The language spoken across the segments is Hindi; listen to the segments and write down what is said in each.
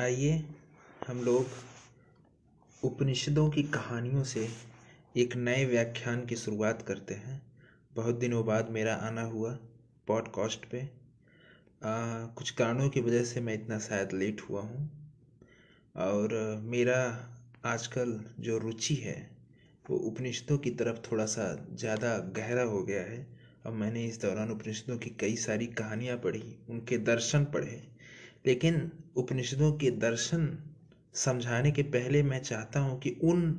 आइए हम लोग उपनिषदों की कहानियों से एक नए व्याख्यान की शुरुआत करते हैं। बहुत दिनों बाद मेरा आना हुआ पॉडकास्ट पे। आ, कुछ कारणों की वजह से मैं इतना शायद लेट हुआ हूँ। और मेरा आजकल जो रुचि है वो उपनिषदों की तरफ़ थोड़ा सा ज़्यादा गहरा हो गया है। और मैंने इस दौरान उपनिषदों की कई सारी कहानियाँ पढ़ी उनके दर्शन पढ़े लेकिन उपनिषदों के दर्शन समझाने के पहले मैं चाहता हूँ कि उन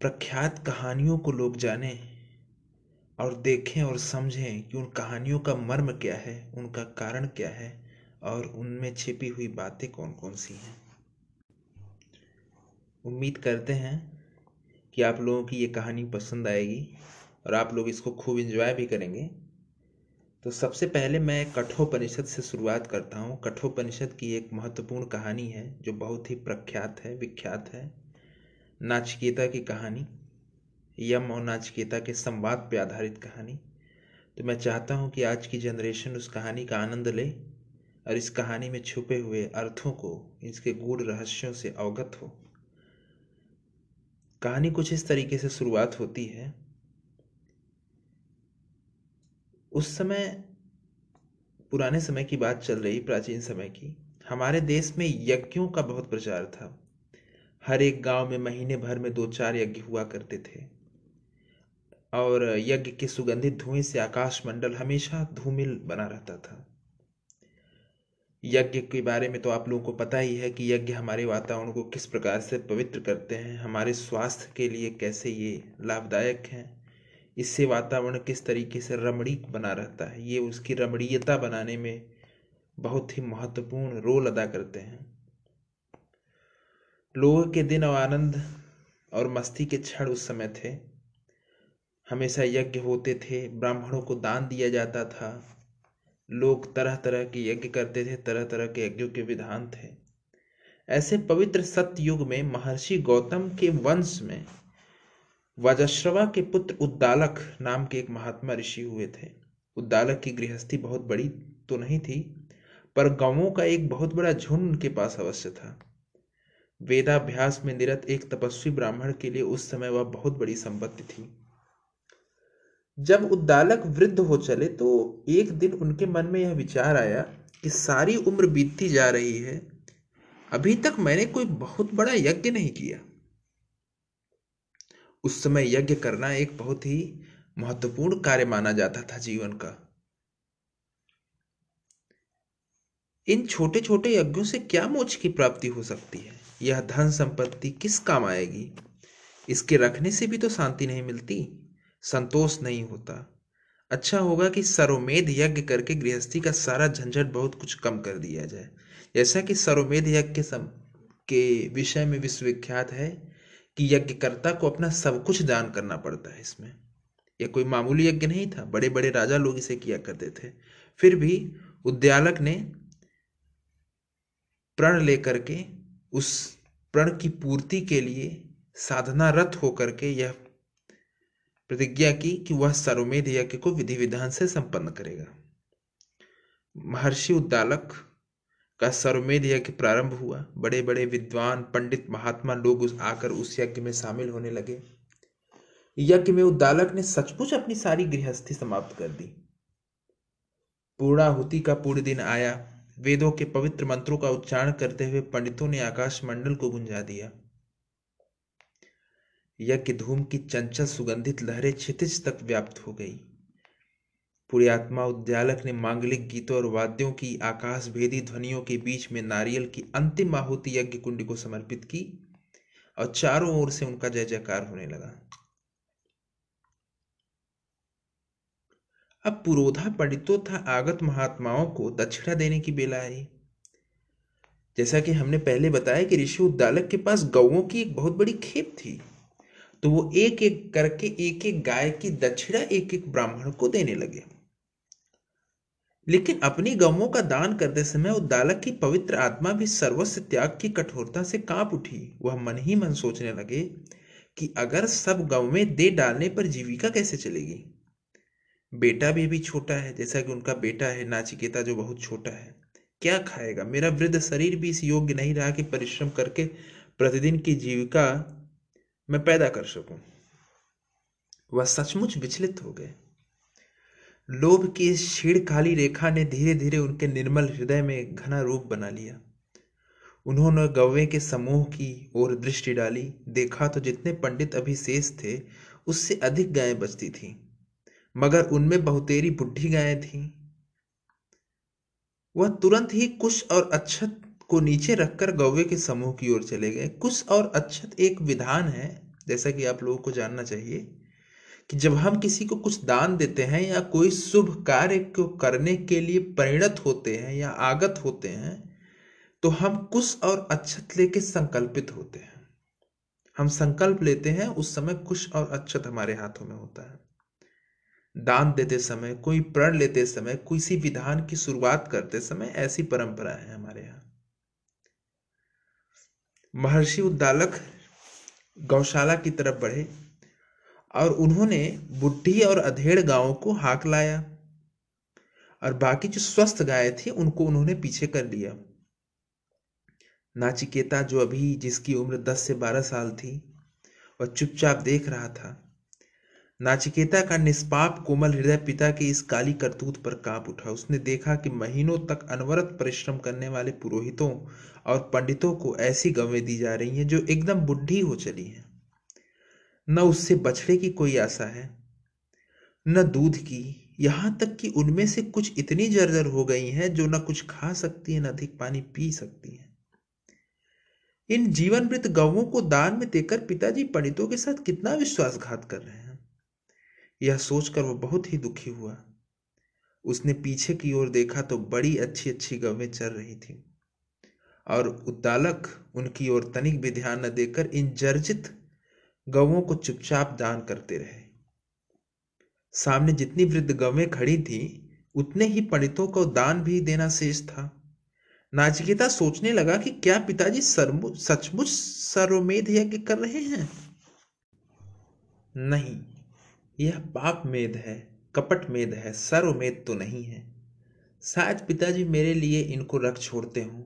प्रख्यात कहानियों को लोग जानें और देखें और समझें कि उन कहानियों का मर्म क्या है, उनका कारण क्या है और उनमें छिपी हुई बातें कौन कौन सी हैं। उम्मीद करते हैं कि आप लोगों की ये कहानी पसंद आएगी और आप लोग इसको खूब इंजॉय भी करेंगे। तो सबसे पहले मैं कठोपनिषद से शुरुआत करता हूँ। कठोपनिषद की एक महत्वपूर्ण कहानी है, जो बहुत ही प्रख्यात है, विख्यात है। नाचिकेता की कहानी, यम और नाचिकेता के संवाद पर आधारित कहानी। तो मैं चाहता हूँ कि आज की जनरेशन उस कहानी का आनंद ले और इस कहानी में छुपे हुए अर्थों को, इसके गूढ़ रहस्यों से अवगत हो। कहानी कुछ इस तरीके से शुरुआत होती है उस समय, पुराने समय की बात चल रही, प्राचीन समय की, हमारे देश में यज्ञों का बहुत प्रचार था। हर एक गाँव में महीने भर में दो चार यज्ञ हुआ करते थे। और यज्ञ के सुगंधित धुएँ से आकाश मंडल हमेशा धूमिल बना रहता था। यज्ञ के बारे में तो आप लोगों को पता ही है कि यज्ञ हमारे वातावरण को किस प्रकार से पवित्र करते हैं, हमारे स्वास्थ्य के लिए कैसे ये लाभदायक हैं। इससे वातावरण किस तरीके से रमणीक बना रहता है, ये उसकी रमणीयता बनाने में बहुत ही महत्वपूर्ण रोल अदा करते हैं। लोगों के दिन और आनंद और मस्ती के क्षण उस समय थे। हमेशा यज्ञ होते थे, ब्राह्मणों को दान दिया जाता था। लोग तरह तरह के यज्ञ करते थे तरह तरह के यज्ञों के विधान थे। ऐसे पवित्र सत्य युग में महर्षि गौतम के वंश में वजश्रवा के पुत्र उद्दालक नाम के एक महात्मा ऋषि हुए थे। उद्दालक की गृहस्थी बहुत बड़ी तो नहीं थी, पर गाँवों का एक बहुत बड़ा झुंड उनके पास अवश्य था। वेदाभ्यास में निरत एक तपस्वी ब्राह्मण के लिए उस समय वह बहुत बड़ी संपत्ति थी। जब उद्दालक वृद्ध हो चले तो एक दिन उनके मन में यह विचार आया कि सारी उम्र बीतती जा रही है, अभी तक मैंने कोई बहुत बड़ा यज्ञ नहीं किया। उस समय यज्ञ करना एक बहुत ही महत्वपूर्ण कार्य माना जाता था जीवन का। इन छोटे छोटे यज्ञों से क्या मोक्ष की प्राप्ति हो सकती है? यह धन संपत्ति किस काम आएगी? इसके रखने से भी तो शांति नहीं मिलती, संतोष नहीं होता। अच्छा होगा कि सरोमेध यज्ञ करके गृहस्थी का सारा झंझट बहुत कुछ कम कर दिया जाए। जैसा कि सरोमेध यज्ञ के के विषय में विश्वविख्यात है कि यज्ञकर्ता को अपना सब कुछ दान करना पड़ता है इसमें। यह कोई मामूली यज्ञ नहीं था। बड़े बड़े राजा लोग इसे किया करते थे। फिर भी उद्यालक ने प्रण लेकर के उस प्रण की पूर्ति के लिए साधना रत होकर के यह प्रतिज्ञा की कि वह सर्वमेध यज्ञ को विधि विधान से संपन्न करेगा। महर्षि उद्दालक का सर्वमेध यज्ञ प्रारंभ हुआ। बड़े बड़े विद्वान, पंडित महात्मा लोग उस आकर उस यज्ञ में शामिल होने लगे। यज्ञ में उद्दालक ने सचमुच अपनी सारी गृहस्थी समाप्त कर दी। पूर्णाहुति का पूर्ण दिन आया। वेदों के पवित्र मंत्रों का उच्चारण करते हुए पंडितों ने आकाश मंडल को गुंजा दिया। यज्ञ धूम की चंचल सुगंधित लहरें क्षितिज तक व्याप्त हो गई। पुण्यात्मा उद्यालक ने मांगलिक गीतों और वाद्यों की आकाश भेदी ध्वनियों के बीच में नारियल की अंतिम आहुति यज्ञ कुंड को समर्पित की और चारों ओर से उनका जय जयकार होने लगा। अब पुरोधा पंडितों था आगत महात्माओं को दक्षिणा देने की बेला आई जैसा कि हमने पहले बताया कि ऋषि उद्दालक के पास गौओं की एक बहुत बड़ी खेप थी। तो वो एक एक करके एक एक गाय की दक्षिणा एक एक ब्राह्मण को देने लगे। लेकिन अपनी गवों का दान करते समय उद्दालक की पवित्र आत्मा भी सर्वस्व त्याग की कठोरता से काँप उठी। वह मन ही मन सोचने लगे कि अगर सब गवें दे डालने पर जीविका कैसे चलेगी? बेटा भी अभी छोटा है, जैसा कि उनका बेटा है, नाचिकेता जो बहुत छोटा है। क्या खाएगा? मेरा वृद्ध शरीर भी इस योग्य नहीं रहा कि परिश्रम करके प्रतिदिन की जीविका मैं पैदा कर सकूँ। वह सचमुच विचलित हो गए। लोभ की इस काली रेखा ने धीरे धीरे उनके निर्मल हृदय में घना रूप बना लिया। उन्होंने गौवे के समूह की ओर दृष्टि डाली। देखा तो जितने पंडित अभी शेष थे, उससे अधिक गायें बचती थीं। मगर उनमें बहुतेरी बुढ़ी गायें थीं। वह तुरंत ही कुश और अच्छत को नीचे रखकर गौवे के समूह की ओर चले गए। कुछ और अच्छत एक विधान है, जैसा कि आप लोगों को जानना चाहिए, कि जब हम किसी को कुछ दान देते हैं या कोई शुभ कार्य को करने के लिए परिणत होते हैं या आगत होते हैं तो हम कुश और अच्छत लेके संकल्पित होते हैं। हम संकल्प लेते हैं, उस समय कुश और अच्छत हमारे हाथों में होता है। दान देते समय, कोई प्रण लेते समय, किसी विधान की शुरुआत करते समय ऐसी परंपरा है हमारे यहाँ। महर्षि उद्दालक गौशाला की तरफ़ बढ़े और उन्होंने बुढ़ी और अधेड़ गाँवों को हाक लाया और बाकी जो स्वस्थ गाय थी, उनको उन्होंने पीछे कर लिया। नाचिकेता जो अभी जिसकी उम्र दस से बारह साल थी, वह चुपचाप देख रहा था। नाचिकेता का निष्पाप कोमल हृदय पिता के इस काली करतूत पर काँप उठा। उसने देखा कि महीनों तक अनवरत परिश्रम करने वाले पुरोहितों और पंडितों को ऐसी गवें दी जा रही हैं जो एकदम बुढ़ी हो चली हैं। न उससे बछड़े की कोई आशा है, न दूध की। यहाँ तक कि उनमें से कुछ इतनी जर्जर हो गई हैं जो न कुछ खा सकती हैं, न अधिक पानी पी सकती हैं। इन जीवन मृत गवों को दान में देकर पिताजी पंडितों के साथ कितना विश्वासघात कर रहे हैं। यह सोचकर वह बहुत ही दुखी हुआ। उसने पीछे की ओर देखा तो बड़ी अच्छी अच्छी गवें चल रही थी और उद्दालक उनकी ओर तनिक भी ध्यान न देकर इन जर्जित गवों को चुपचाप दान करते रहे। सामने जितनी वृद्ध गवें खड़ी थी, उतने ही पंडितों को दान भी देना शेष था। नाचिकेता सोचने लगा कि क्या पिताजी सचमुच सर्वमेध यज्ञ कर रहे हैं? नहीं। यह पाप मेद है, कपट मेद है सर्वमेद तो नहीं है। शायद पिताजी मेरे लिए इनको रख छोड़ते हों।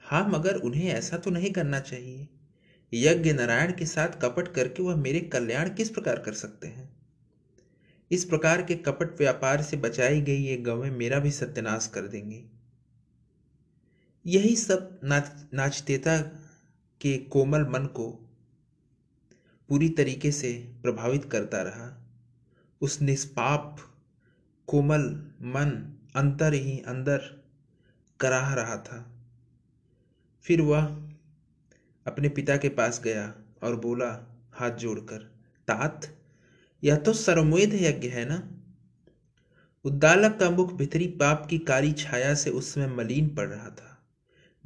हाँ मगर उन्हें ऐसा तो नहीं करना चाहिए। यज्ञ नारायण के साथ कपट करके वह मेरे कल्याण किस प्रकार कर सकते हैं? इस प्रकार के कपट व्यापार से बचाई गई ये गवें मेरा भी सत्यानाश कर देंगी। यही सब नाच, नाचतेता के कोमल मन को पूरी तरीके से प्रभावित करता रहा। उस निष्पाप कोमल मन अंतर ही अंदर कराह रहा था। फिर वह अपने पिता के पास गया और बोला, हाथ जोड़कर, तात, यह तो सर्वमेध यज्ञ है ना? उद्दालक का मुख भीतरी पाप की काली छाया से उसमें मलिन पड़ रहा था।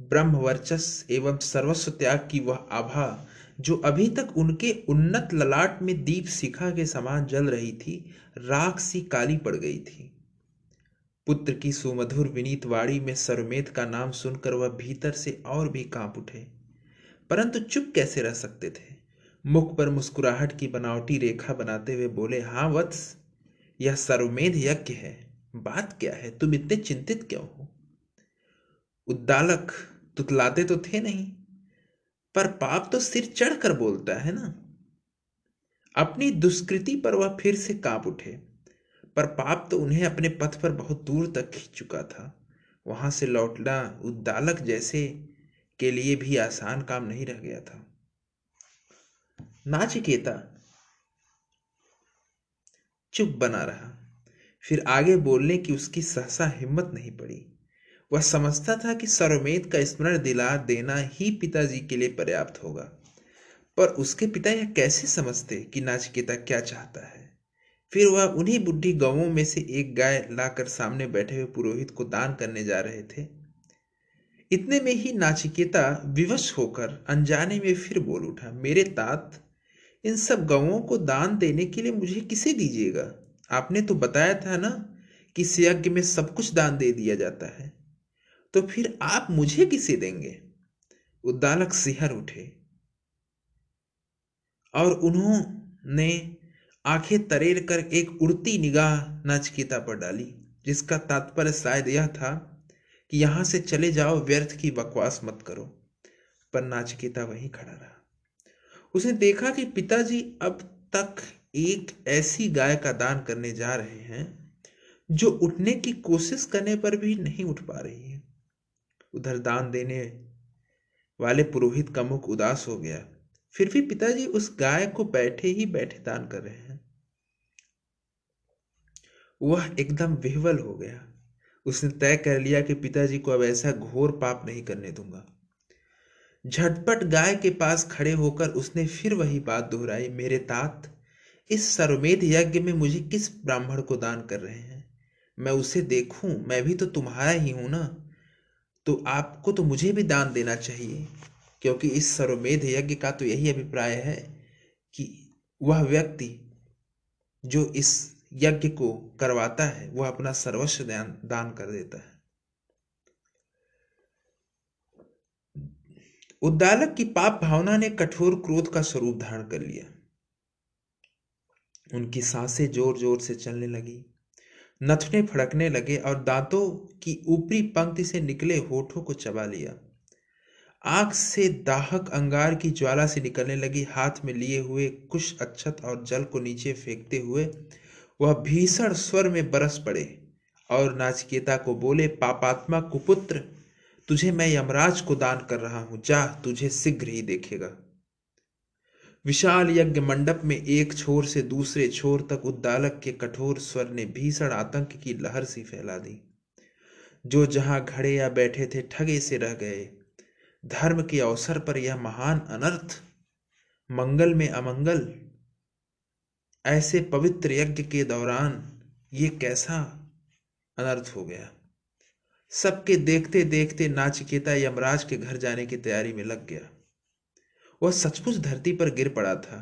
ब्रह्म वर्चस एवं सर्वस्व त्याग की वह आभा जो अभी तक उनके उन्नत ललाट में दीप शिखा के समान जल रही थी, राख सी काली पड़ गई थी। पुत्र की सुमधुर विनीत वाणी में सरमेद का नाम सुनकर वह भीतर से और भी काँप उठे। परंतु चुप कैसे रह सकते थे? मुख पर मुस्कुराहट की बनावटी रेखा बनाते हुए बोले हाँ वत्स, यह सर्वमेध यज्ञ है। बात क्या है? तुम इतने चिंतित क्यों हो? उद्दालक, तुतलाते तो थे नहीं। पर पाप तो सिर चढ़कर बोलता है ना। अपनी दुष्कृति पर वह फिर से काँप उठे, पर पाप तो उन्हें अपने पथ पर बहुत दूर तक खींच चुका था। वहाँ से लौटना उद्दालक जैसे के लिए भी आसान काम नहीं रह गया था। नाचिकेता चुप बना रहा, फिर आगे बोलने की उसकी सहसा हिम्मत नहीं पड़ी। वह समझता था कि सर्वमेद का स्मरण दिला देना ही पिताजी के लिए पर्याप्त होगा। पर उसके पिता यह कैसे समझते कि नाचिकेता क्या चाहता है? फिर वह उन्हीं बुढ़ी गाँवों में से एक गाय लाकर सामने बैठे हुए पुरोहित को दान करने जा रहे थे। इतने में ही नाचिकेता विवश होकर अनजाने में फिर बोल उठा, मेरे तात, इन सब गाँवों को दान देने के लिए मुझे किसे दीजिएगा? आपने तो बताया था ना कि यज्ञ में सब कुछ दान दे दिया जाता है। तो फिर आप मुझे किसे देंगे? उद्दालक सिहर उठे। और उन्होंने आँखें तरेर कर एक उड़ती निगाह नाचकीता पर डाली, जिसका तात्पर्य शायद यह था कि यहाँ से चले जाओ, व्यर्थ की बकवास मत करो। पर नाचकेता वहीं खड़ा रहा। उसने देखा कि पिताजी अब तक एक ऐसी गाय का दान करने जा रहे हैं, जो उठने की कोशिश करने पर भी नहीं उठ पा रही है। उधर दान देने वाले पुरोहित का मुख उदास हो गया। फिर भी पिताजी उस गाय को बैठे ही बैठे दान कर रहे हैं। वह एकदम विह्वल हो गया। उसने तय कर लिया कि पिताजी को अब ऐसा घोर पाप नहीं करने दूँगा। झटपट गाय के पास खड़े होकर उसने फिर वही बात दोहराई, मेरे तात, इस सर्वमेध यज्ञ में मुझे किस ब्राह्मण को दान कर रहे हैं? मैं उसे देखूँ? मैं भी तो तुम्हारा ही हूँ ना? तो आपको तो मुझे भी दान देना चाहिए, क्योंकि इस सर्वमेध यज्ञ का तो यही अभिप्राय है कि वह व्यक्ति जो इस यज्ञ को करवाता है, वह अपना सर्वस्व दान दान कर देता है। उद्दालक की पाप भावना ने कठोर क्रोध का स्वरूप धारण कर लिया। उनकी साँसें ज़ोर ज़ोर से चलने लगी। नथने फड़कने लगे और दांतों की ऊपरी पंक्ति से निकले होठों को चबा लिया। आग से दाहक अंगार की ज्वाला से निकलने लगी, हाथ में लिए हुए कुछ अच्छत और जल को नीचे फेंकते हुए वह भीषण स्वर में बरस पड़े और नाचकेता को बोले, पापात्मा कुपुत्र, तुझे मैं यमराज को दान कर रहा हूँ। जा, तुझे शीघ्र ही देखेगा। विशाल यज्ञ मंडप में एक छोर से दूसरे छोर तक उद्दालक के कठोर स्वर ने भीषण आतंक की लहर सी फैला दी। जो जहाँ खड़े या बैठे थे, ठगे से रह गए। धर्म के अवसर पर यह महान अनर्थ, मंगल में अमंगल, ऐसे पवित्र यज्ञ के दौरान ये कैसा अनर्थ हो गया? सबके देखते देखते नाचिकेता यमराज के घर जाने की तैयारी में लग गया। वह सचमुच धरती पर गिर पड़ा था।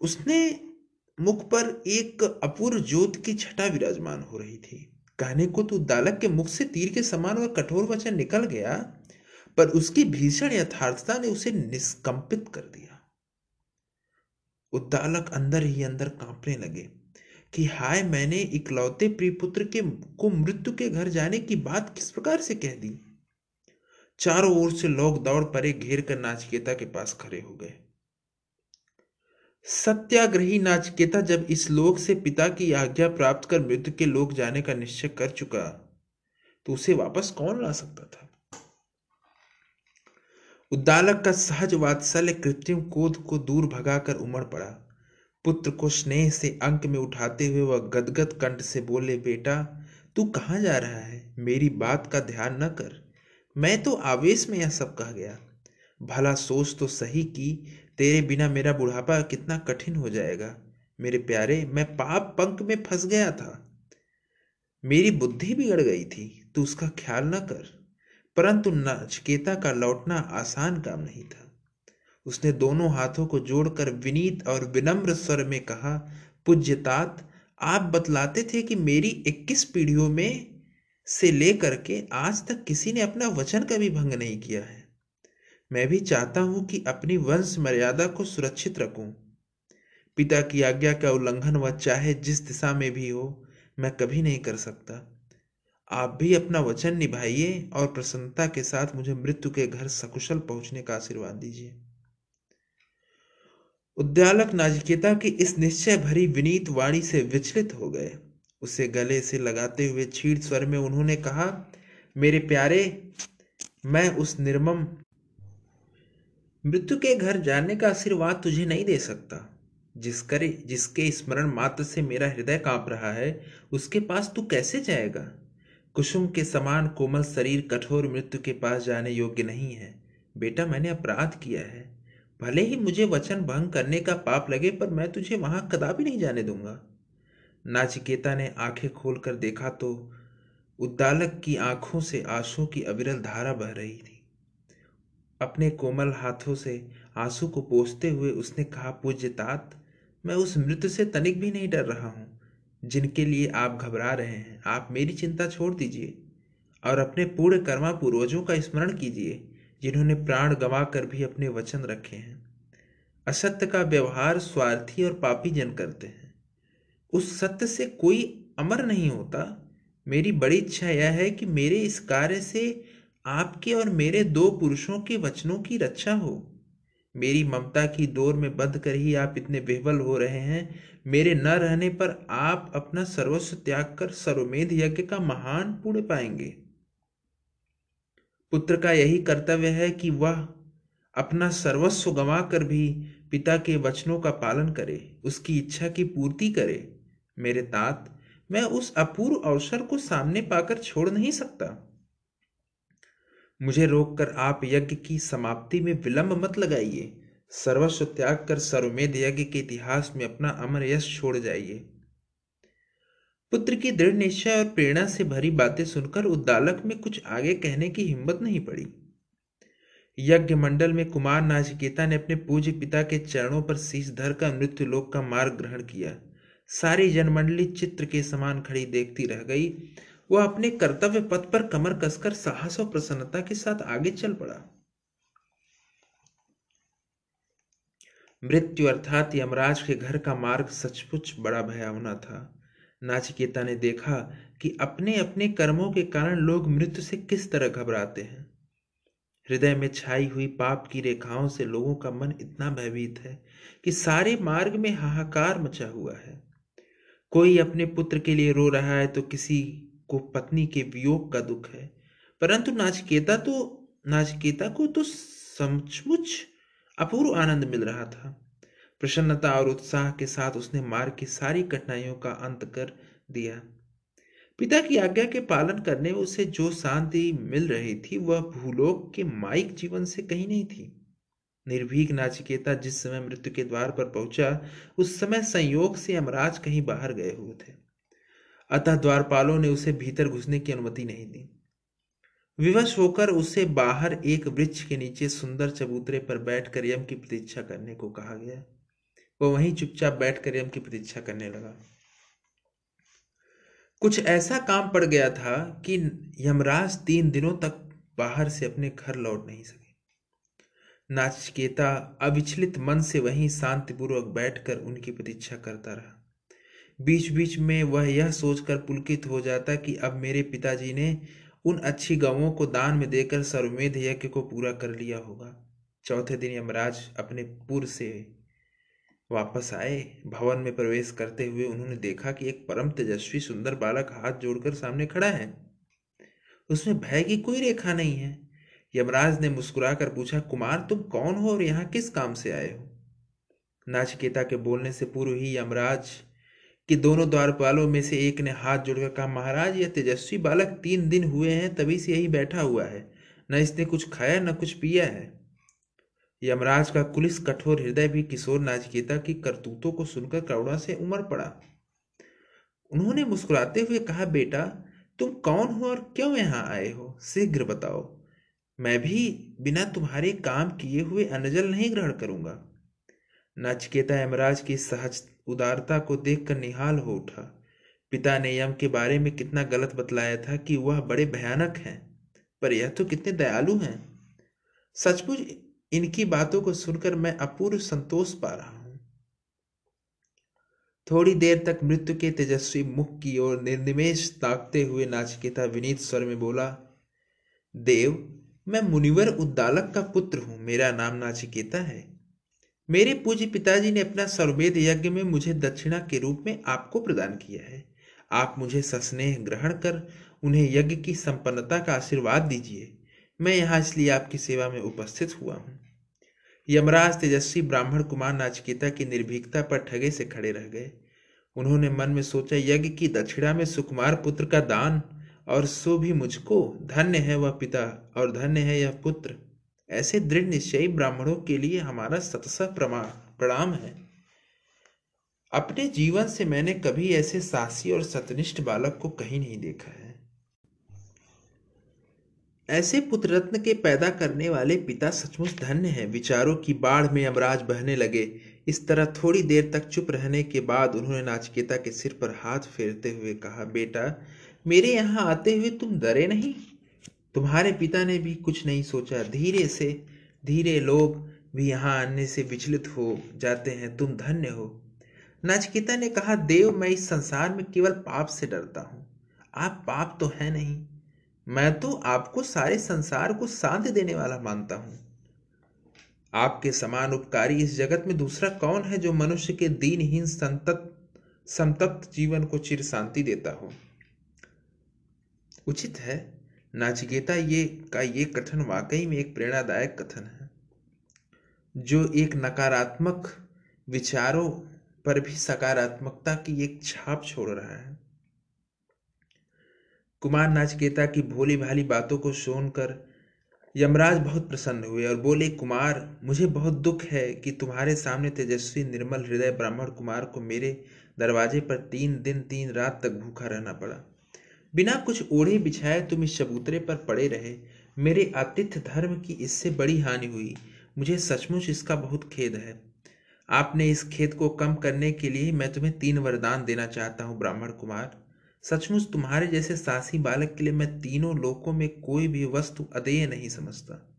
उसने मुख पर एक अपूर्व ज्योत की छटा विराजमान हो रही थी। कहने को तो दालक के मुख से तीर के समान वह कठोर वचन निकल गया, पर उसकी भीषण यथार्थता ने उसे निष्कंपित कर दिया। उद्दालक अंदर ही अंदर कांपने लगे कि हाय, मैंने इकलौते प्रियपुत्र के को मृत्यु के घर जाने की बात किस प्रकार से कह दी? चारों ओर से लोग दौड़ पड़े घेर कर नाचकेता के पास खड़े हो गए। सत्याग्रही नाचकेता जब इस लोक से पिता की आज्ञा प्राप्त कर मृत्यु के लोक जाने का निश्चय कर चुका तो उसे वापस कौन ला सकता था? उद्दालक का सहज वात्सल्य कृत्रिम कोद को दूर भगाकर उमड़ पड़ा। पुत्र को स्नेह से अंक में उठाते हुए वह गदगद कंठ से बोले, बेटा, तू कहाँ जा रहा है? मेरी बात का ध्यान न कर। मैं तो आवेश में यह सब कह गया। भला सोच तो सही कि तेरे बिना मेरा बुढ़ापा कितना कठिन हो जाएगा। मेरे प्यारे, मैं पाप पंख में फंस गया था। मेरी बुद्धि बिगड़ गई थी, तू उसका ख्याल न कर। परंतु नचकेता का लौटना आसान काम नहीं था। उसने दोनों हाथों को जोड़कर विनीत और विनम्र स्वर में कहा पूज्यतात आप बतलाते थे कि मेरी 21 पीढ़ियों में से लेकर के आज तक किसी ने अपना वचन कभी भंग नहीं किया है। मैं भी चाहता हूँ कि अपनी वंश मर्यादा को सुरक्षित रखूँ। पिता की आज्ञा का उल्लंघन वह चाहे जिस दिशा में भी हो, मैं कभी नहीं कर सकता। आप भी अपना वचन निभाइए और प्रसन्नता के साथ मुझे मृत्यु के घर सकुशल पहुँचने का आशीर्वाद दीजिए। उद्यालक नाजिकेता की इस निश्चय भरी विनीत वाणी से विचलित हो गए। उसे गले से लगाते हुए छीड़ स्वर में उन्होंने कहा, मेरे प्यारे, मैं उस निर्मम मृत्यु के घर जाने का आशीर्वाद तुझे नहीं दे सकता। जिस करे, जिसके स्मरण मात्र से मेरा हृदय काँप रहा है, उसके पास तू कैसे जाएगा? कुसुम के समान कोमल शरीर कठोर मृत्यु के पास जाने योग्य नहीं है। बेटा, मैंने अपराध किया है। भले ही मुझे वचन भंग करने का पाप लगे, पर मैं तुझे वहाँ कदापि नहीं जाने दूँगा। नाचिकेता ने आँखें खोलकर देखा तो उद्दालक की आँखों से आँसू की अविरल धारा बह रही थी। अपने कोमल हाथों से आँसू को पोसते हुए उसने कहा, पूज्य तात, मैं उस मृत्यु से तनिक भी नहीं डर रहा हूँ। जिनके लिए आप घबरा रहे हैं, आप मेरी चिंता छोड़ दीजिए और अपने पूर्ण कर्मा पूर्वजों का स्मरण कीजिए, जिन्होंने प्राण गंवा कर भी अपने वचन रखे हैं। असत्य का व्यवहार स्वार्थी और पापी जन करते हैं। उस सत्य से कोई अमर नहीं होता। मेरी बड़ी इच्छा यह है कि मेरे इस कार्य से आपके और मेरे दो पुरुषों के वचनों की रक्षा हो। मेरी ममता की दौर में बंध कर ही आप इतने बेहबल हो रहे हैं। मेरे न रहने पर आप अपना सर्वस्व त्याग कर सर्वमेध यज्ञ का महान पुण्य पाएँगे। पुत्र का यही कर्तव्य है कि वह अपना सर्वस्व गंवा कर भी पिता के वचनों का पालन करे, उसकी इच्छा की पूर्ति करे। मेरे तात, मैं उस अपूर्व अवसर को सामने पाकर छोड़ नहीं सकता। मुझे रोककर आप यज्ञ की समाप्ति में विलंब मत लगाइए। सर्वस्व त्याग कर सर्वमेध यज्ञ के इतिहास में अपना अमर यश छोड़ जाइए। पुत्र की दृढ़ निश्चय और प्रेरणा से भरी बातें सुनकर उद्दालक में कुछ आगे कहने की हिम्मत नहीं पड़ी। यज्ञ मंडल में कुमार नाचिकेता ने अपने पूज्य पिता के चरणों पर शीश धर कर मृत्यु लोक का मार्ग ग्रहण किया। सारी जनमंडली चित्र के समान खड़ी देखती रह गई। वह अपने कर्तव्य पथ पर कमर कसकर साहस और प्रसन्नता के साथ आगे चल पड़ा। मृत्यु अर्थात यमराज के घर का मार्ग सचमुच बड़ा भयावना था। नाचिकेता ने देखा कि अपने अपने कर्मों के कारण लोग मृत्यु से किस तरह घबराते हैं। हृदय में छाई हुई पाप की रेखाओं से लोगों का मन इतना भयभीत है कि सारे मार्ग में हाहाकार मचा हुआ है। कोई अपने पुत्र के लिए रो रहा है तो किसी को पत्नी के वियोग का दुख है। परंतु नाचकेता तो नाचकेता को तो सचमुच अपूर्व आनंद मिल रहा था। प्रसन्नता और उत्साह के साथ उसने मार्ग की सारी कठिनाइयों का अंत कर दिया। पिता की आज्ञा के पालन करने में उसे जो शांति मिल रही थी, वह भूलोक के माइक जीवन से कहीं नहीं थी। निर्भीक नाचिकेता जिस समय मृत्यु के द्वार पर पहुँचा, उस समय संयोग से यमराज कहीं बाहर गए हुए थे। अतः द्वारपालों ने उसे भीतर घुसने की अनुमति नहीं दी। विवश होकर उसे बाहर एक वृक्ष के नीचे सुंदर चबूतरे पर बैठकर यम की प्रतीक्षा करने को कहा गया। वह वहीं चुपचाप बैठकर यम की प्रतीक्षा करने लगा। कुछ ऐसा काम पड़ गया था कि यमराज तीन दिनों तक बाहर से अपने घर लौट नहीं सके। नाचकेता अविचलित मन से वहीं शांतिपूर्वक बैठकर उनकी प्रतीक्षा करता रहा। बीच बीच में वह यह सोचकर पुलकित हो जाता कि अब मेरे पिताजी ने उन अच्छी गवों को दान में देकर सर्वमेध यज्ञ को पूरा कर लिया होगा। चौथे दिन यमराज अपने पुर से वापस आए। भवन में प्रवेश करते हुए उन्होंने देखा कि एक परम तेजस्वी सुंदर बालक हाथ जोड़कर सामने खड़ा है। उसमें भय की कोई रेखा नहीं है। यमराज ने मुस्कुराकर पूछा, कुमार, तुम कौन हो और यहाँ किस काम से आए हो? नाचिकेता के बोलने से पूर्व ही यमराज कि दोनों द्वारपालों में से एक ने हाथ जोड़कर कहा, महाराज, यह तेजस्वी बालक तीन दिन हुए हैं, तभी से यही बैठा हुआ है। न इसने कुछ खाया, न कुछ पिया है। यमराज का कुलिस कठोर हृदय भी किशोर नाचिकेता की करतूतों को सुनकर करुणा से उमड़ पड़ा। उन्होंने मुस्कुराते हुए कहा, बेटा, तुम कौन हो और क्यों यहाँ आए हो? शीघ्र बताओ। मैं भी बिना तुम्हारे काम किए हुए अनजल नहीं ग्रहण करूँगा। नचकेता यमराज की सहज उदारता को देखकर निहाल हो उठा। पिता ने यम के बारे में कितना गलत बतलाया था कि वह बड़े भयानक हैं, पर यह तो कितने दयालु हैं। सचमुच इनकी बातों को सुनकर मैं अपूर्व संतोष पा रहा हूँ। थोड़ी देर तक मृत्यु के तेजस्वी मुख की ओर निर्निमेश ताकते हुए नाचिकेता विनीत स्वर में बोला, देव मैं मुनिवर उद्दालक का पुत्र हूँ, मेरा नाम नाचिकेता है। मेरे पूज्य पिताजी ने अपना सर्वेद यज्ञ में मुझे दक्षिणा के रूप में आपको प्रदान किया है। आप मुझे सस्नेह ग्रहण कर उन्हें यज्ञ की संपन्नता का आशीर्वाद दीजिए। मैं यहाँ इसलिए आपकी सेवा में उपस्थित हुआ हूँ। यमराज तेजस्वी ब्राह्मण कुमार नाचिकेता की निर्भीकता पर ठगे से खड़े रह गए। उन्होंने मन में सोचा, यज्ञ की दक्षिणा में सुकुमार पुत्र का दान और सो भी मुझको धन्य है वह पिता और धन्य है यह पुत्र। ऐसे दृढ़ निश्चयी ब्राह्मणों के लिए हमारा सतस प्रणाम है। अपने जीवन से मैंने कभी ऐसे साहसी और सतनिष्ठ बालक को कहीं नहीं देखा है। ऐसे पुत्र रत्न के पैदा करने वाले पिता सचमुच धन्य है। विचारों की बाढ़ में अमराज बहने लगे। इस तरह थोड़ी देर तक चुप रहने के बाद उन्होंने नाचकेता के सिर पर हाथ फेरते हुए कहा, बेटा मेरे यहाँ आते हुए तुम डरे नहीं? तुम्हारे पिता ने भी कुछ नहीं सोचा। धीरे से, धीरे लोग भी यहाँ आने से विचलित हो जाते हैं। तुम धन्य हो। नाचकिता ने कहा, देव, मैं इस संसार में केवल पाप से डरता हूँ। आप पाप तो है नहीं। मैं तो आपको सारे संसार को शांति देने वाला मानता हूँ। आपके समान उपकारी इस जगत में दूसरा कौन है जो मनुष्य के दीनहीन संतत, संतप्त जीवन को चिर शांति देता हो? उचित है। नाचिकेता ये का ये कथन वाकई में एक प्रेरणादायक कथन है, जो एक नकारात्मक विचारों पर भी सकारात्मकता की एक छाप छोड़ रहा है। कुमार नाचकेता की भोली भाली बातों को सुनकर यमराज बहुत प्रसन्न हुए और बोले, कुमार, मुझे बहुत दुख है कि तुम्हारे सामने तेजस्वी, निर्मल, हृदय ब्राह्मण कुमार को मेरे दरवाजे पर तीन दिन, तीन रात तक भूखा रहना पड़ा। बिना कुछ ओढ़े बिछाए तुम इस चबूतरे पर पड़े रहे। मेरे आतिथ्य धर्म की इससे बड़ी हानि हुई। मुझे सचमुच इसका बहुत खेद है। आपने इस खेद को कम करने के लिए मैं तुम्हें तीन वरदान देना चाहता हूँ, ब्राह्मण कुमार। सचमुच तुम्हारे जैसे सासी बालक के लिए मैं तीनों लोकों में कोई भी वस्तु अदेय नहीं समझता।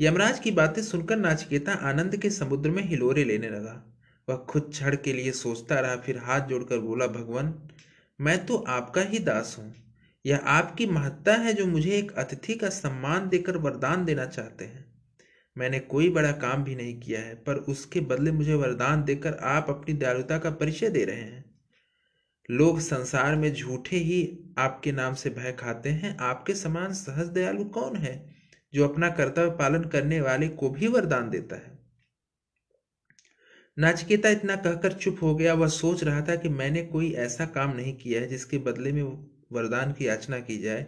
यमराज की बातें सुनकर नाचिकेता आनंद के समुद्र में हिलोरे लेने लगा। वह खुद छड़ के लिए सोचता रहा, फिर हाथ जोड़कर बोला, भगवान मैं तो आपका ही दास हूँ। यह आपकी महत्ता है जो मुझे एक अतिथि का सम्मान देकर वरदान देना चाहते हैं। मैंने कोई बड़ा काम भी नहीं किया है, पर उसके बदले मुझे वरदान देकर आप अपनी दयालुता का परिचय दे रहे हैं। लोग संसार में झूठे ही आपके नाम से भय खाते हैं। आपके समान सहज दयालु कौन है, जो अपना कर्तव्य पालन करने वाले को भी वरदान देता है? नाचकेता इतना कहकर चुप हो गया, वह सोच रहा था कि मैंने कोई ऐसा काम नहीं किया है जिसके बदले में वरदान की याचना की जाए।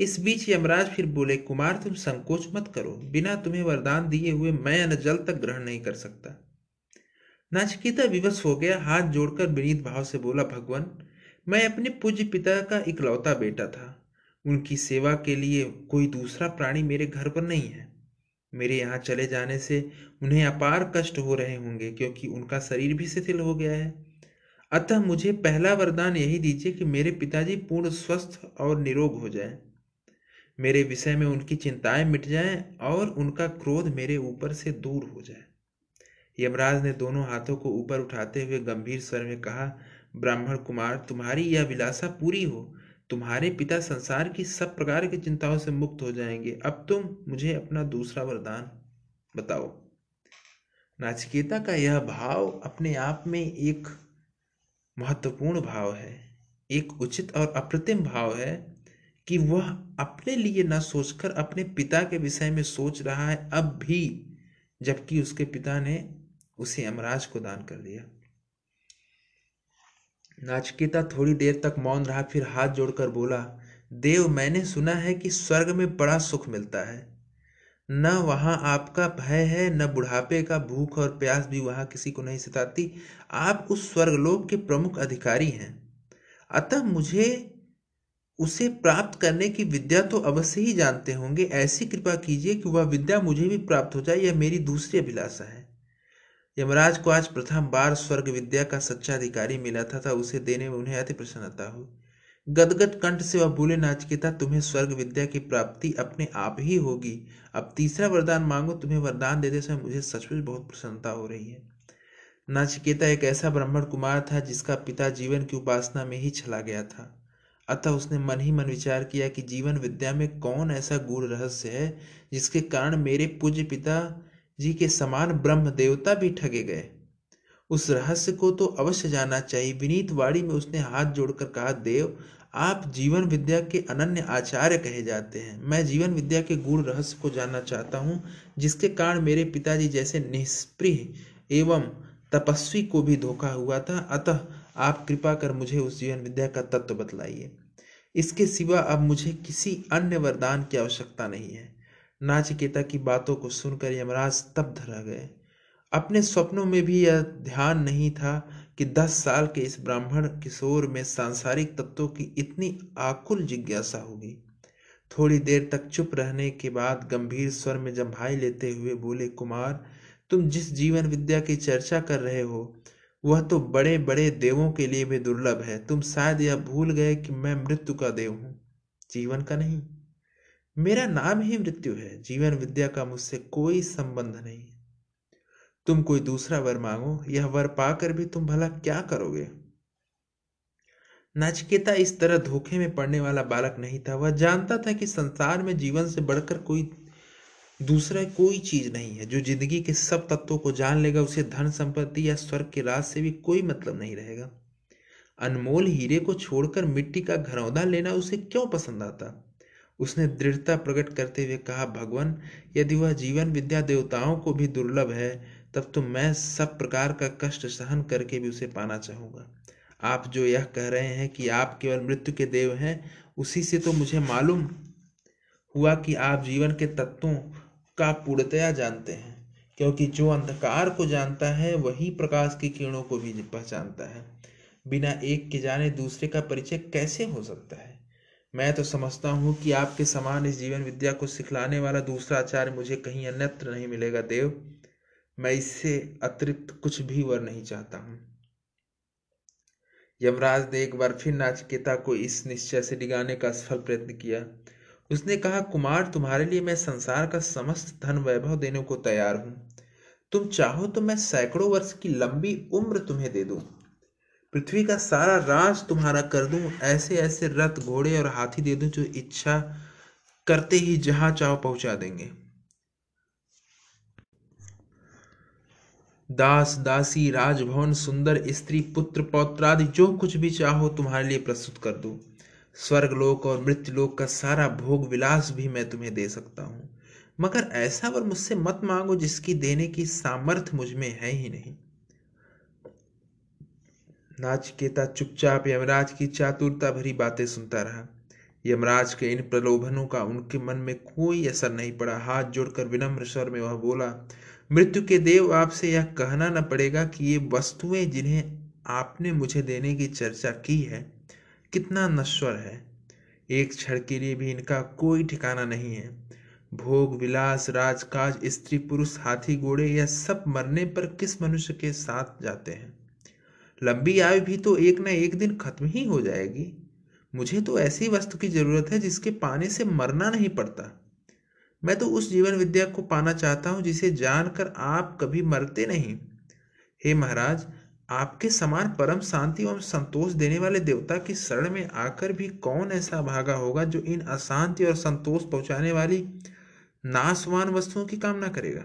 इस बीच यमराज फिर बोले, कुमार, तुम संकोच मत करो। बिना तुम्हें वरदान दिए हुए मैं अन जल तक ग्रहण नहीं कर सकता। नाचकेता विवश हो गया, हाथ जोड़कर विनीत भाव से बोला, भगवान, मैं अपने पूज्य पिता का इकलौता बेटा था। उनकी सेवा के लिए कोई दूसरा प्राणी मेरे घर पर नहीं है। मेरे यहाँ चले जाने से उन्हें अपार कष्ट हो रहे होंगे, क्योंकि उनका शरीर भी शिथिल हो गया है। अतः मुझे पहला वरदान यही दीजिए कि मेरे पिताजी पूर्ण स्वस्थ और निरोग हो जाए। मेरे विषय में उनकी चिंताएँ मिट जाएँ और उनका क्रोध मेरे ऊपर से दूर हो जाए। यमराज ने दोनों हाथों को ऊपर उठाते हुए गंभीर स्वर में कहा, ब्राह्मण कुमार, तुम्हारी यह विलासा पूरी हो। तुम्हारे पिता संसार की सब प्रकार की चिंताओं से मुक्त हो जाएँगे। अब तुम मुझे अपना दूसरा वरदान बताओ। नाचिकेता का यह भाव अपने आप में एक महत्वपूर्ण भाव है। एक उचित और अप्रतिम भाव है कि वह अपने लिए न सोचकर अपने पिता के विषय में सोच रहा है। अब भी जबकि उसके पिता ने उसे अमराज को दान कर दिया। नाचकेता थोड़ी देर तक मौन रहा, फिर हाथ जोड़कर बोला, देव, मैंने सुना है कि स्वर्ग में बड़ा सुख मिलता है। न वहाँ आपका भय है, न बुढ़ापे का भूख और प्यास भी वहाँ किसी को नहीं सताती। आप उस स्वर्गलोक के प्रमुख अधिकारी हैं। अतः मुझे उसे प्राप्त करने की विद्या तो अवश्य ही जानते होंगे। ऐसी कृपा कीजिए कि वह विद्या मुझे भी प्राप्त हो जाए, यह मेरी दूसरी अभिलाषा है। यमराज को आज प्रथम बार स्वर्ग विद्या का सच्चा अधिकारी मिला था, था उसे देने में उन्हें अति प्रसन्नता हुई। गदगद कंठ से वह बोले नाचकेता तुम्हें स्वर्ग विद्या की प्राप्ति अपने आप ही होगी। अब तीसरा वरदान मांगो तुम्हें वरदान देते समय मुझे सचमुच बहुत प्रसन्नता हो रही है। नाचिकेता एक ऐसा ब्राह्मण कुमार था जिसका पिता जीवन की उपासना में ही चला गया था। अतः उसने मन ही मन विचार किया कि जीवन विद्या में कौन ऐसा गूढ़ रहस्य है जिसके कारण मेरे पूज्य पिता जी के समान ब्रह्म देवता भी ठगे गए। उस रहस्य को तो अवश्य जाना चाहिए। विनीत वाणी में उसने हाथ जोड़कर कहा, देव, आप जीवन विद्या के अनन्य आचार्य कहे जाते हैं। मैं जीवन विद्या के गुण रहस्य को जानना चाहता हूँ, जिसके कारण मेरे पिताजी जैसे निष्प्रिय एवं तपस्वी को भी धोखा हुआ था। अतः आप कृपा कर मुझे उस जीवन विद्या का तत्व बतलाइए। इसके सिवा अब मुझे किसी अन्य वरदान की आवश्यकता नहीं है। नाचिकेता की बातों को सुनकर यमराज स्तब्ध रह गए। अपने स्वप्नों में भी यह ध्यान नहीं था कि दस साल के इस ब्राह्मण किशोर में सांसारिक तत्वों की इतनी आकुल जिज्ञासा होगी। थोड़ी देर तक चुप रहने के बाद गंभीर स्वर में जम्भाई लेते हुए बोले, कुमार, तुम जिस जीवन विद्या की चर्चा कर रहे हो, वह तो बड़े बड़े देवों के लिए भी दुर्लभ है। तुम शायद यह भूल गए कि मैं मृत्यु का देव हूँ। जीवन का नहीं। मेरा नाम ही मृत्यु है, जीवन विद्या का मुझसे कोई संबंध नहीं। तुम कोई दूसरा वर मांगो, यह वर पाकर भी तुम भला क्या करोगे? नचकेता इस तरह धोखे में पड़ने वाला बालक नहीं था। वह जानता था कि संसार में जीवन से बढ़कर कोई दूसरा कोई चीज़ नहीं है। जो ज़िंदगी के सब तत्वों को जान लेगा, उसे धन संपत्ति या स्वर्ग के राज से भी कोई मतलब नहीं रहेगा। अनमोल हीरे को छोड़कर मिट्टी का घरौदा लेना उसे क्यों पसंद आता? उसने दृढ़ता प्रकट करते हुए कहा, भगवान, यदि वह जीवन विद्या देवताओं को भी दुर्लभ है, तब तो मैं सब प्रकार का कष्ट सहन करके भी उसे पाना चाहूँगा। आप जो यह कह रहे हैं कि आप केवल मृत्यु के देव हैं, उसी से तो मुझे मालूम हुआ कि आप जीवन के तत्वों का पूर्णतया जानते हैं, क्योंकि जो अंधकार को जानता है, वही प्रकाश की किरणों को भी पहचानता है। बिना एक के जाने दूसरे का परिचय कैसे हो सकता है? मैं तो समझता हूँ कि आपके समान इस जीवन विद्या को सिखलाने वाला दूसरा आचार्य मुझे कहीं अन्यत्र नहीं मिलेगा, देव। मैं इससे अतिरिक्त कुछ भी वर नहीं चाहता हूँ। यमराज ने एक बार फिर नाचिकेता को इस निश्चय से डिगाने का सफल प्रयत्न किया। उसने कहा, कुमार, तुम्हारे लिए मैं संसार का समस्त धन वैभव देने को तैयार हूँ। तुम चाहो तो मैं सैकड़ों वर्ष की लंबी उम्र तुम्हें दे दूँ। पृथ्वी का सारा राज तुम्हारा कर दूँ ऐसे ऐसे रथ, घोड़े और हाथी दे दूँ, जो इच्छा करते ही जहाँ चाहो पहुँचा देंगे। दास, दासी, राजभवन, सुंदर, स्त्री, पुत्र पौत्र आदि जो कुछ भी चाहो तुम्हारे लिए प्रस्तुत कर दूँ। स्वर्गलोक और मृत्युलोक का सारा भोग विलास भी मैं तुम्हें दे सकता हूँ। मगर ऐसा वर मुझसे मत मांगो जिसकी देने की सामर्थ्य मुझमें है ही नहीं। नाचकेता चुपचाप यमराज की चातुरता भरी बातें सुनता रहा। यमराज के इन प्रलोभनों का उनके मन में कोई असर नहीं पड़ा। हाथ जोड़कर विनम्र स्वर में वह बोला, मृत्यु के देव, आपसे यह कहना न पड़ेगा कि ये वस्तुएँ जिन्हें आपने मुझे देने की चर्चा की है, कितना नश्वर है। एक क्षण के लिए भी इनका कोई ठिकाना नहीं है। भोग, विलास, राजकाज, स्त्री, पुरुष, हाथी, घोड़े, यह सब मरने पर किस मनुष्य के साथ जाते हैं? लंबी आयु भी तो एक न एक दिन खत्म ही हो जाएगी। मुझे तो ऐसी वस्तु की ज़रूरत है जिसके पाने से मरना नहीं पड़ता। मैं तो उस जीवन विद्या को पाना चाहता हूँ जिसे जानकर आप कभी मरते नहीं। हे महाराज, आपके समान परम शांति एवं संतोष देने वाले देवता की शरण में आकर भी कौन ऐसा भागा होगा जो इन अशांति और संतोष पहुँचाने वाली नाशवान वस्तुओं की कामना करेगा?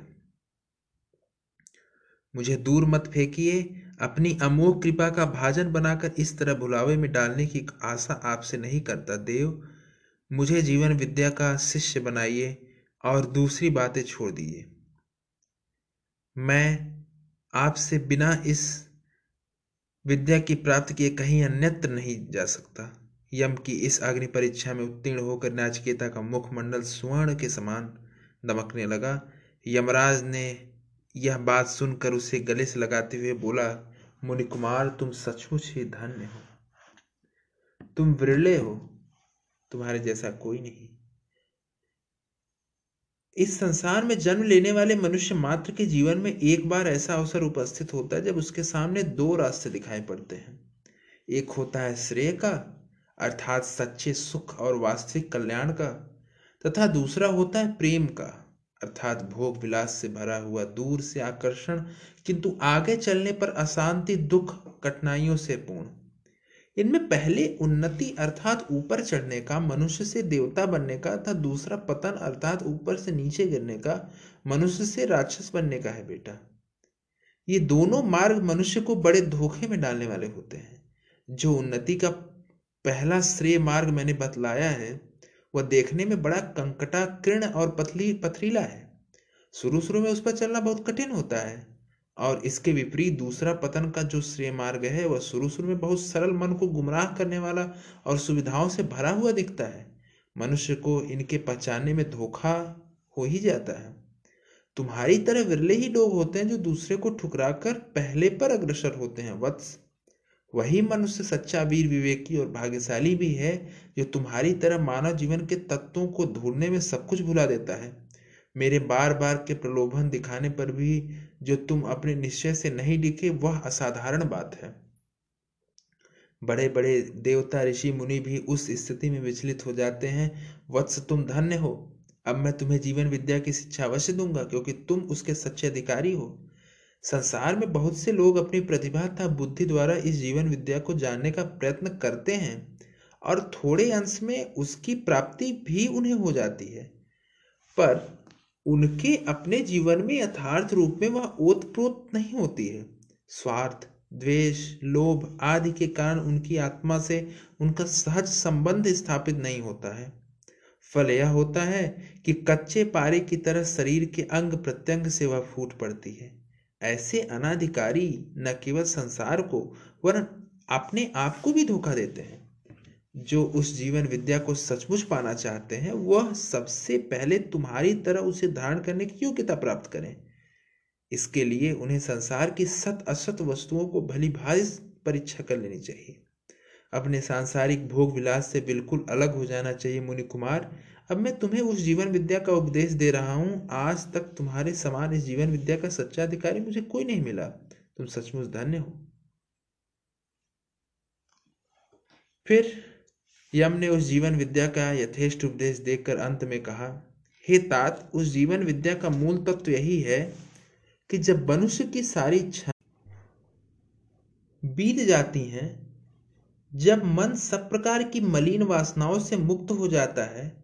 मुझे दूर मत फेंकिए अपनी अमोघ कृपा का भाजन बनाकर इस तरह भुलावे में डालने की आशा आपसे नहीं करता। देव, मुझे जीवन विद्या का शिष्य बनाइए और दूसरी बातें छोड़ दीजिए। मैं आपसे बिना इस विद्या की प्राप्ति के कहीं अन्यत्र नहीं जा सकता। यम की इस अग्नि परीक्षा में उत्तीर्ण होकर नाचकेता का मुखमंडल स्वर्ण के समान दमकने लगा। यमराज ने यह बात सुनकर उसे गले से लगाते हुए बोला मुनि कुमार तुम सचमुच ही धन्य हो। तुम विरले हो, तुम्हारे जैसा कोई नहीं। इस संसार में जन्म लेने वाले मनुष्य मात्र के जीवन में एक बार ऐसा अवसर उपस्थित होता है जब उसके सामने दो रास्ते दिखाई पड़ते हैं। एक होता है श्रेय का, अर्थात सच्चे सुख और वास्तविक कल्याण का, तथा दूसरा होता है प्रेम का। अर्थात भोग विलास से भरा हुआ दूर से आकर्षण, किंतु आगे चलने पर अशांति, दुख, कठिनाइयों से पूर्ण। इनमें पहले उन्नति अर्थात ऊपर चढ़ने का, मनुष्य से देवता बनने का, तथा दूसरा पतन अर्थात ऊपर से नीचे गिरने का, मनुष्य से राक्षस बनने का है बेटा। ये दोनों मार्ग मनुष्य को बड़े धोखे में डालने वाले होते हैं। जो उन्नति का पहला श्रेय मार्ग मैंने बतलाया है वह देखने में बड़ा कंकटा कृण और पथली पथरीला है। शुरू शुरू में उस पर चलना बहुत कठिन होता है और इसके विपरीत दूसरा पतन का जो श्रेय मार्ग है, वह शुरू शुरू में बहुत सरल मन को गुमराह करने वाला और सुविधाओं से भरा हुआ दिखता है। मनुष्य को इनके पहचानने में धोखा हो ही जाता है। तुम्हारी तरह विरले ही लोग होते हैं जो दूसरे को ठुकरा कर पहले पर अग्रसर होते हैं। वत्स वही मनुष्य सच्चा वीर विवेकी और भाग्यशाली भी है, जो तुम्हारी तरह मानव जीवन के तत्वों को ढूँढने में सब कुछ भुला देता है। मेरे बार बार के प्रलोभन दिखाने पर भी जो तुम अपने निश्चय से नहीं लिखे वह असाधारण बात है। बड़े बड़े देवता ऋषि मुनि भी उस स्थिति में विचलित हो जाते हैं, वत्स तुम धन्य हो। अब मैं तुम्हें जीवन विद्या की शिक्षा अवश्य दूँगा, क्योंकि तुम उसके सच्चे अधिकारी हो। संसार में बहुत से लोग अपनी प्रतिभा तथा बुद्धि द्वारा इस जीवन विद्या को जानने का प्रयत्न करते हैं और थोड़े अंश में उसकी प्राप्ति भी उन्हें हो जाती है। पर उनके अपने जीवन में यथार्थ रूप में वह ओतप्रोत नहीं होती है। स्वार्थ, द्वेष, लोभ आदि के कारण उनकी आत्मा से उनका सहज संबंध स्थापित नहीं होता है। फल यह होता है कि कच्चे पारे की तरह शरीर के अंग प्रत्यंग से वह फूट पड़ती है। ऐसे अनाधिकारी न केवल संसार को, वरन अपने आप को भी धोखा देते हैं। जो उस जीवन विद्या को सचमुच पाना चाहते हैं, वह सबसे पहले तुम्हारी तरह उसे धारण करने की योग्यता प्राप्त करें। इसके लिए उन्हें संसार की सत असत वस्तुओं को भली भारी परीक्षा कर लेनी चाहिए। अपने सांसारिक भोग विलास से बिल्कुल अलग हो जाना चाहिए मुनि कुमार अब मैं तुम्हें उस जीवन विद्या का उपदेश दे रहा हूँ। आज तक तुम्हारे समान इस जीवन विद्या का सच्चा अधिकारी मुझे कोई नहीं मिला। तुम सचमुच धन्य हो। फिर यम ने उस जीवन विद्या का यथेष्ट उपदेश देखकर अंत में कहा, हे तात, उस जीवन विद्या का मूल तत्व यही है कि जब मनुष्य की सारी इच्छा बीत जाती हैं जब मन सब प्रकार की मलिन वासनाओं से मुक्त हो जाता है,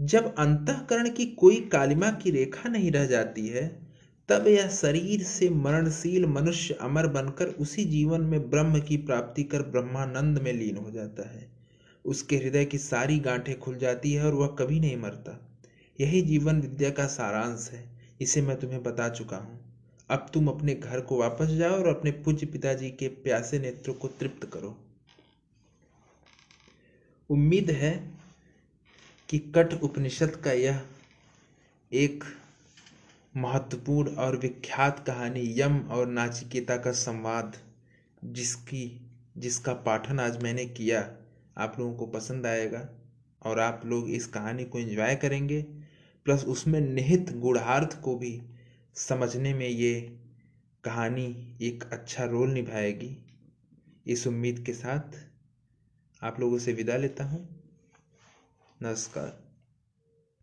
जब अंतकरण की कोई कालिमा की रेखा नहीं रह जाती है, तब यह शरीर से मरणशील मनुष्य अमर बनकर उसी जीवन में ब्रह्म की प्राप्ति कर ब्रह्मानंद में लीन हो जाता है। उसके हृदय की सारी गांठें खुल जाती है और वह कभी नहीं मरता। यही जीवन विद्या का सारांश है, इसे मैं तुम्हें बता चुका हूँ। अब तुम अपने घर को वापस जाओ और अपने पूज्य पिताजी के प्यासे नेत्रों को तृप्त करो। उम्मीद है कि कट उपनिषद का यह एक महत्वपूर्ण और विख्यात कहानी यम और नाचिकेता का संवाद, जिसकी, जिसका पाठन आज मैंने किया, आप लोगों को पसंद आएगा और आप लोग इस कहानी को एंजॉय करेंगे प्लस उसमें निहित गुणार्थ को भी समझने में ये कहानी एक अच्छा रोल निभाएगी। इस उम्मीद के साथ आप लोगों से विदा लेता हूँ। नमस्कार।